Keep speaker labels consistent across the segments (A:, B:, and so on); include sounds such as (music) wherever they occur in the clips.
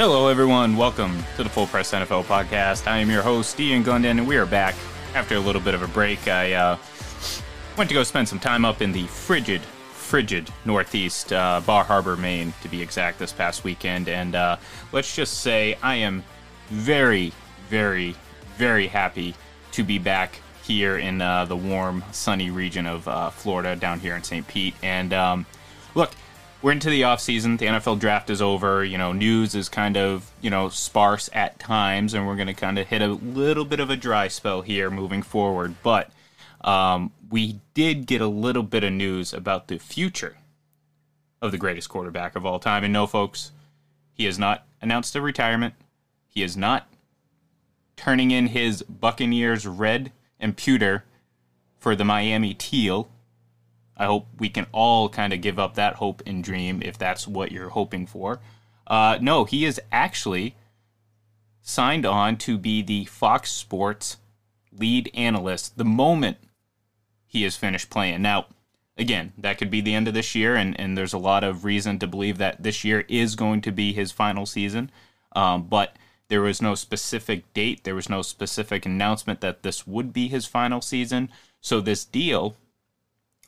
A: Hello, everyone. Welcome to the Full Press NFL podcast. I am your host, Ian Glendon, and we are back after a little bit of a break. I uh, went to go spend some time up in the frigid, frigid Northeast, uh, Bar Harbor, Maine, to be exact, this past weekend. And uh, let's just say I am very, very, very happy to be back here in uh, the warm, sunny region of uh, Florida, down here in St. Pete. And um, look, we're into the off season. The NFL draft is over. You know, news is kind of you know sparse at times, and we're going to kind of hit a little bit of a dry spell here moving forward. But um, we did get a little bit of news about the future of the greatest quarterback of all time. And no, folks, he has not announced a retirement. He is not turning in his Buccaneers red and pewter for the Miami teal. I hope we can all kind of give up that hope and dream if that's what you're hoping for. Uh, no, he is actually signed on to be the Fox Sports lead analyst the moment he is finished playing. Now, again, that could be the end of this year, and, and there's a lot of reason to believe that this year is going to be his final season. Um, but there was no specific date, there was no specific announcement that this would be his final season. So this deal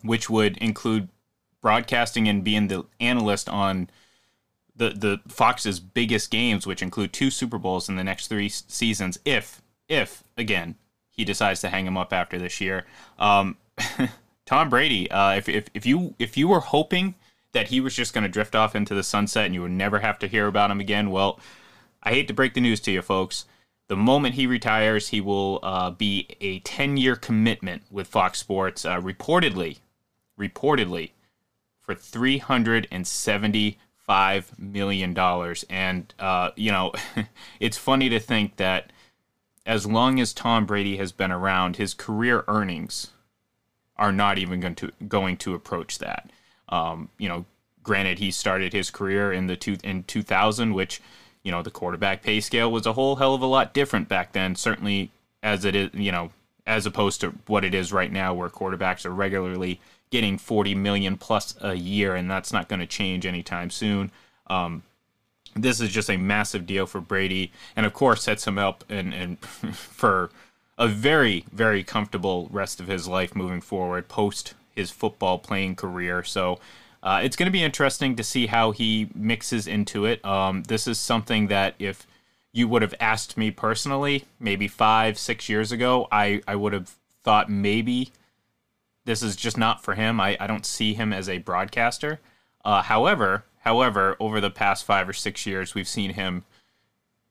A: which would include broadcasting and being the analyst on the the Fox's biggest games, which include two Super Bowls in the next three seasons. If if again he decides to hang him up after this year, um, (laughs) Tom Brady. Uh, if if if you if you were hoping that he was just going to drift off into the sunset and you would never have to hear about him again, well, I hate to break the news to you, folks. The moment he retires, he will uh, be a 10 year commitment with Fox Sports. Uh, reportedly, reportedly for three hundred and seventy-five million dollars. And uh, you know, (laughs) it's funny to think that as long as Tom Brady has been around, his career earnings are not even going to going to approach that. Um, you know, granted, he started his career in the two, in 2000, which you know the quarterback pay scale was a whole hell of a lot different back then. Certainly, as it is, you know, as opposed to what it is right now, where quarterbacks are regularly getting 40 million plus a year, and that's not going to change anytime soon. Um, this is just a massive deal for Brady, and of course sets him up and, and (laughs) for a very very comfortable rest of his life moving forward post his football playing career. So uh, it's going to be interesting to see how he mixes into it. Um, this is something that if you would have asked me personally, maybe five, six years ago, I, I would have thought maybe this is just not for him. I, I don't see him as a broadcaster. Uh, however, however, over the past five or six years, we've seen him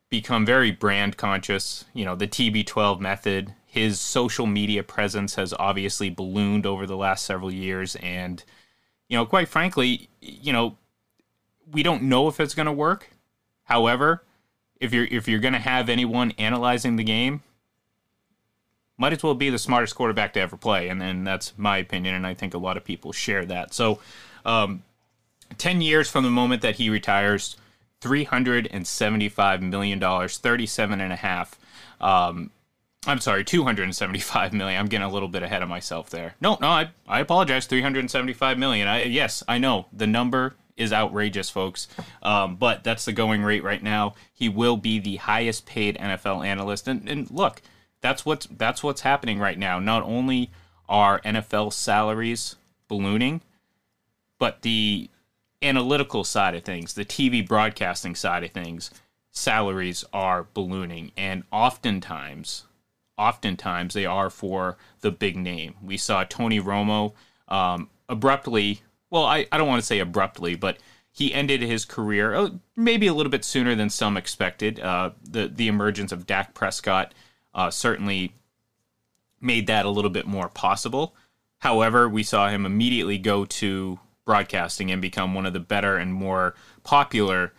A: become very brand conscious. You know, the TB12 method. His social media presence has obviously ballooned over the last several years, and you know, quite frankly, you know, we don't know if it's going to work. However, if you're if you're going to have anyone analyzing the game, might as well be the smartest quarterback to ever play, and then that's my opinion, and I think a lot of people share that. So, um, ten years from the moment that he retires, three hundred and seventy-five million dollars, thirty-seven and a half. Um, I'm sorry, 275 million. I'm getting a little bit ahead of myself there. No, no, I, I apologize. 375 million. I, yes, I know the number is outrageous, folks. Um, but that's the going rate right now. He will be the highest paid NFL analyst. And, and look, that's what's that's what's happening right now. Not only are NFL salaries ballooning, but the analytical side of things, the TV broadcasting side of things, salaries are ballooning. And oftentimes, oftentimes they are for the big name. We saw Tony Romo um, abruptly well, I, I don't want to say abruptly, but he ended his career uh, maybe a little bit sooner than some expected. Uh, the the emergence of Dak Prescott uh, certainly made that a little bit more possible. However, we saw him immediately go to broadcasting and become one of the better and more popular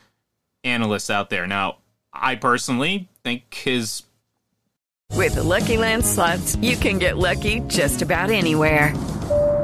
A: analysts out there. Now, I personally think his
B: with the Lucky Land slots, you can get lucky just about anywhere.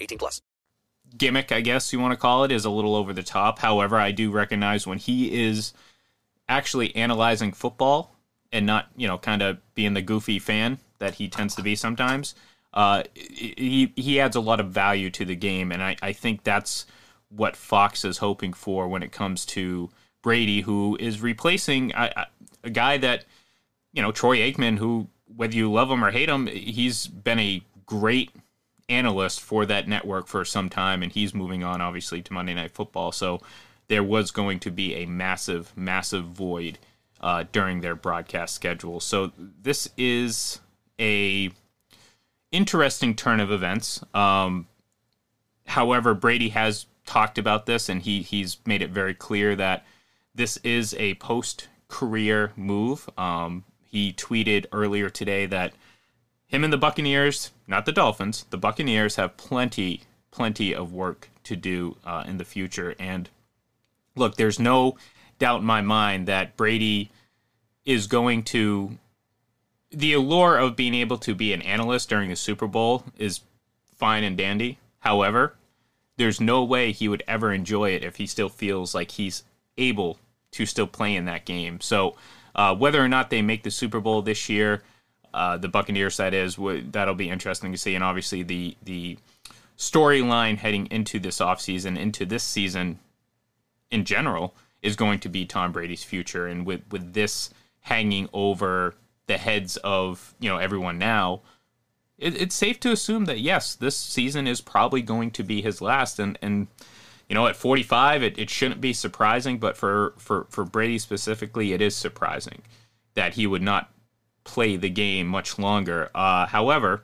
C: 18 plus.
A: Gimmick, I guess you want to call it, is a little over the top. However, I do recognize when he is actually analyzing football and not, you know, kind of being the goofy fan that he tends to be sometimes, uh, he, he adds a lot of value to the game. And I, I think that's what Fox is hoping for when it comes to Brady, who is replacing a, a guy that, you know, Troy Aikman, who, whether you love him or hate him, he's been a great analyst for that network for some time, and he's moving on, obviously, to Monday Night Football. So there was going to be a massive, massive void uh, during their broadcast schedule. So this is a interesting turn of events. Um, however, Brady has talked about this, and he he's made it very clear that this is a post career move. Um, he tweeted earlier today that him and the Buccaneers, not the Dolphins, the Buccaneers have plenty plenty of work to do uh, in the future. And look, there's no doubt in my mind that Brady is going to. The allure of being able to be an analyst during the Super Bowl is fine and dandy. However, there's no way he would ever enjoy it if he still feels like he's able to still play in that game. So uh, whether or not they make the Super Bowl this year, uh, the Buccaneers that is, that'll be interesting to see. And obviously the the storyline heading into this offseason, into this season in general, is going to be Tom Brady's future. And with, with this hanging over the heads of, you know, everyone now, it, it's safe to assume that yes, this season is probably going to be his last. And, and you know, at 45, it, it shouldn't be surprising, but for, for, for Brady specifically, it is surprising that he would not play the game much longer. Uh, however,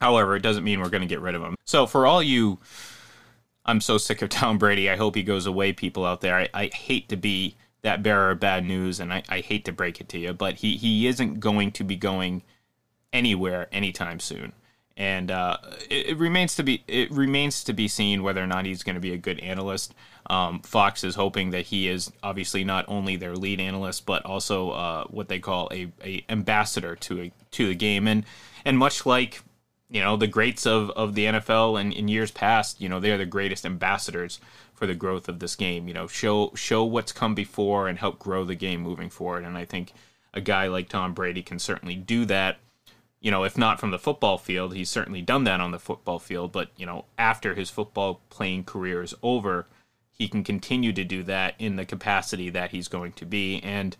A: however, it doesn't mean we're going to get rid of him. So for all you, I'm so sick of (laughs) Tom Brady. I hope he goes away. People out there, I, I hate to be that bearer of bad news, and I, I hate to break it to you, but he he isn't going to be going anywhere anytime soon. And uh, it, it, remains to be it remains to be seen whether or not he's going to be a good analyst. Um, Fox is hoping that he is obviously not only their lead analyst, but also uh, what they call a, a ambassador to a, to the game. And and much like you know the greats of, of the NFL and in years past, you know they are the greatest ambassadors for the growth of this game. You know, show show what's come before and help grow the game moving forward. And I think a guy like Tom Brady can certainly do that you know, if not from the football field, he's certainly done that on the football field. But, you know, after his football playing career is over, he can continue to do that in the capacity that he's going to be. And,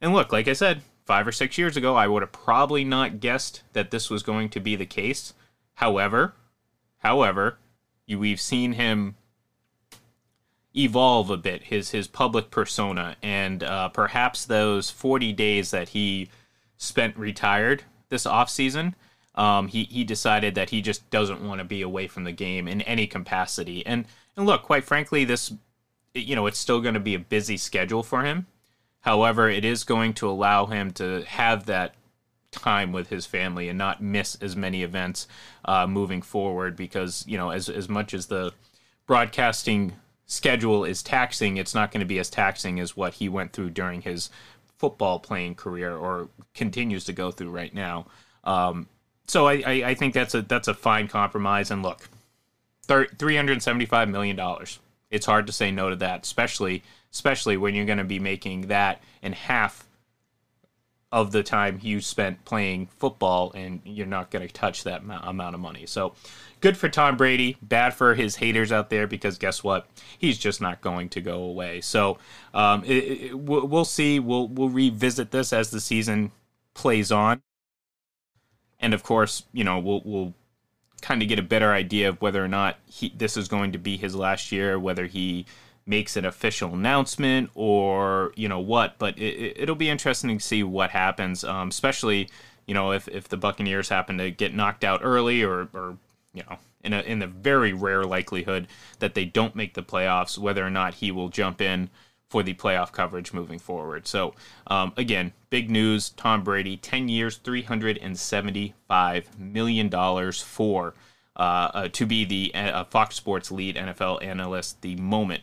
A: and look, like I said, five or six years ago, I would have probably not guessed that this was going to be the case. However, however, you, we've seen him evolve a bit, his, his public persona, and uh, perhaps those 40 days that he spent retired this offseason, um, he he decided that he just doesn't want to be away from the game in any capacity. And and look, quite frankly, this you know it's still going to be a busy schedule for him. However, it is going to allow him to have that time with his family and not miss as many events uh, moving forward. Because you know, as as much as the broadcasting schedule is taxing, it's not going to be as taxing as what he went through during his football playing career or continues to go through right now. Um, so I, I, I, think that's a that's a fine compromise. And look, three hundred seventy five million dollars. It's hard to say no to that, especially especially when you're going to be making that in half of the time you spent playing football, and you're not going to touch that amount of money. So good for Tom Brady, bad for his haters out there because guess what? He's just not going to go away. So um, it, it, we'll see. We'll we'll revisit this as the season plays on, and of course, you know we'll we'll kind of get a better idea of whether or not he, this is going to be his last year, whether he makes an official announcement or you know what. But it, will be interesting to see what happens, um, especially you know if if the Buccaneers happen to get knocked out early or or you know, in a in the very rare likelihood that they don't make the playoffs, whether or not he will jump in for the playoff coverage moving forward. So um, again, big news: Tom Brady, ten years, three hundred and seventy-five million dollars for uh, uh, to be the uh, Fox Sports lead NFL analyst the moment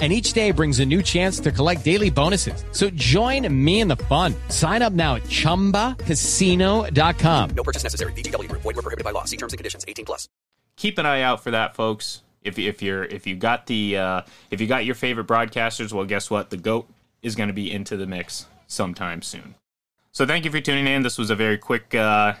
D: and each day brings a new chance to collect daily bonuses. So join me in the fun. Sign up now at ChumbaCasino.com.
C: No purchase necessary. VGW. Void were prohibited by law. See terms and conditions. 18 plus.
A: Keep an eye out for that, folks. If, if you're if you got the uh, if you got your favorite broadcasters, well, guess what? The goat is going to be into the mix sometime soon. So thank you for tuning in. This was a very quick uh,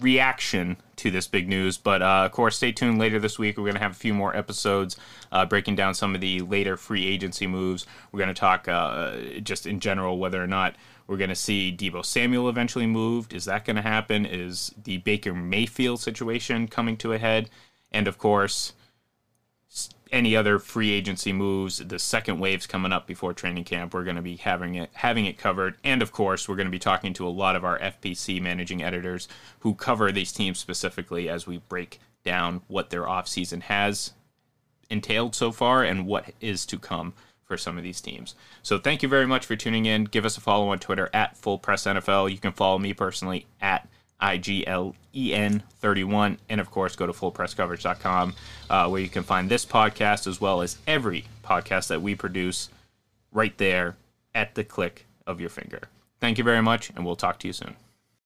A: reaction to this big news. But uh, of course, stay tuned later this week. We're going to have a few more episodes uh, breaking down some of the later free agency moves. We're going to talk uh, just in general whether or not we're going to see Deebo Samuel eventually moved. Is that going to happen? Is the Baker Mayfield situation coming to a head? And of course, any other free agency moves, the second wave's coming up before training camp. We're going to be having it having it covered, and of course, we're going to be talking to a lot of our FPC managing editors who cover these teams specifically as we break down what their offseason has entailed so far and what is to come for some of these teams. So thank you very much for tuning in. Give us a follow on Twitter at Full Press NFL. You can follow me personally at IGLEN31. And of course, go to fullpresscoverage.com uh, where you can find this podcast as well as every podcast that we produce right there at the click of your finger. Thank you very much, and we'll talk to you soon.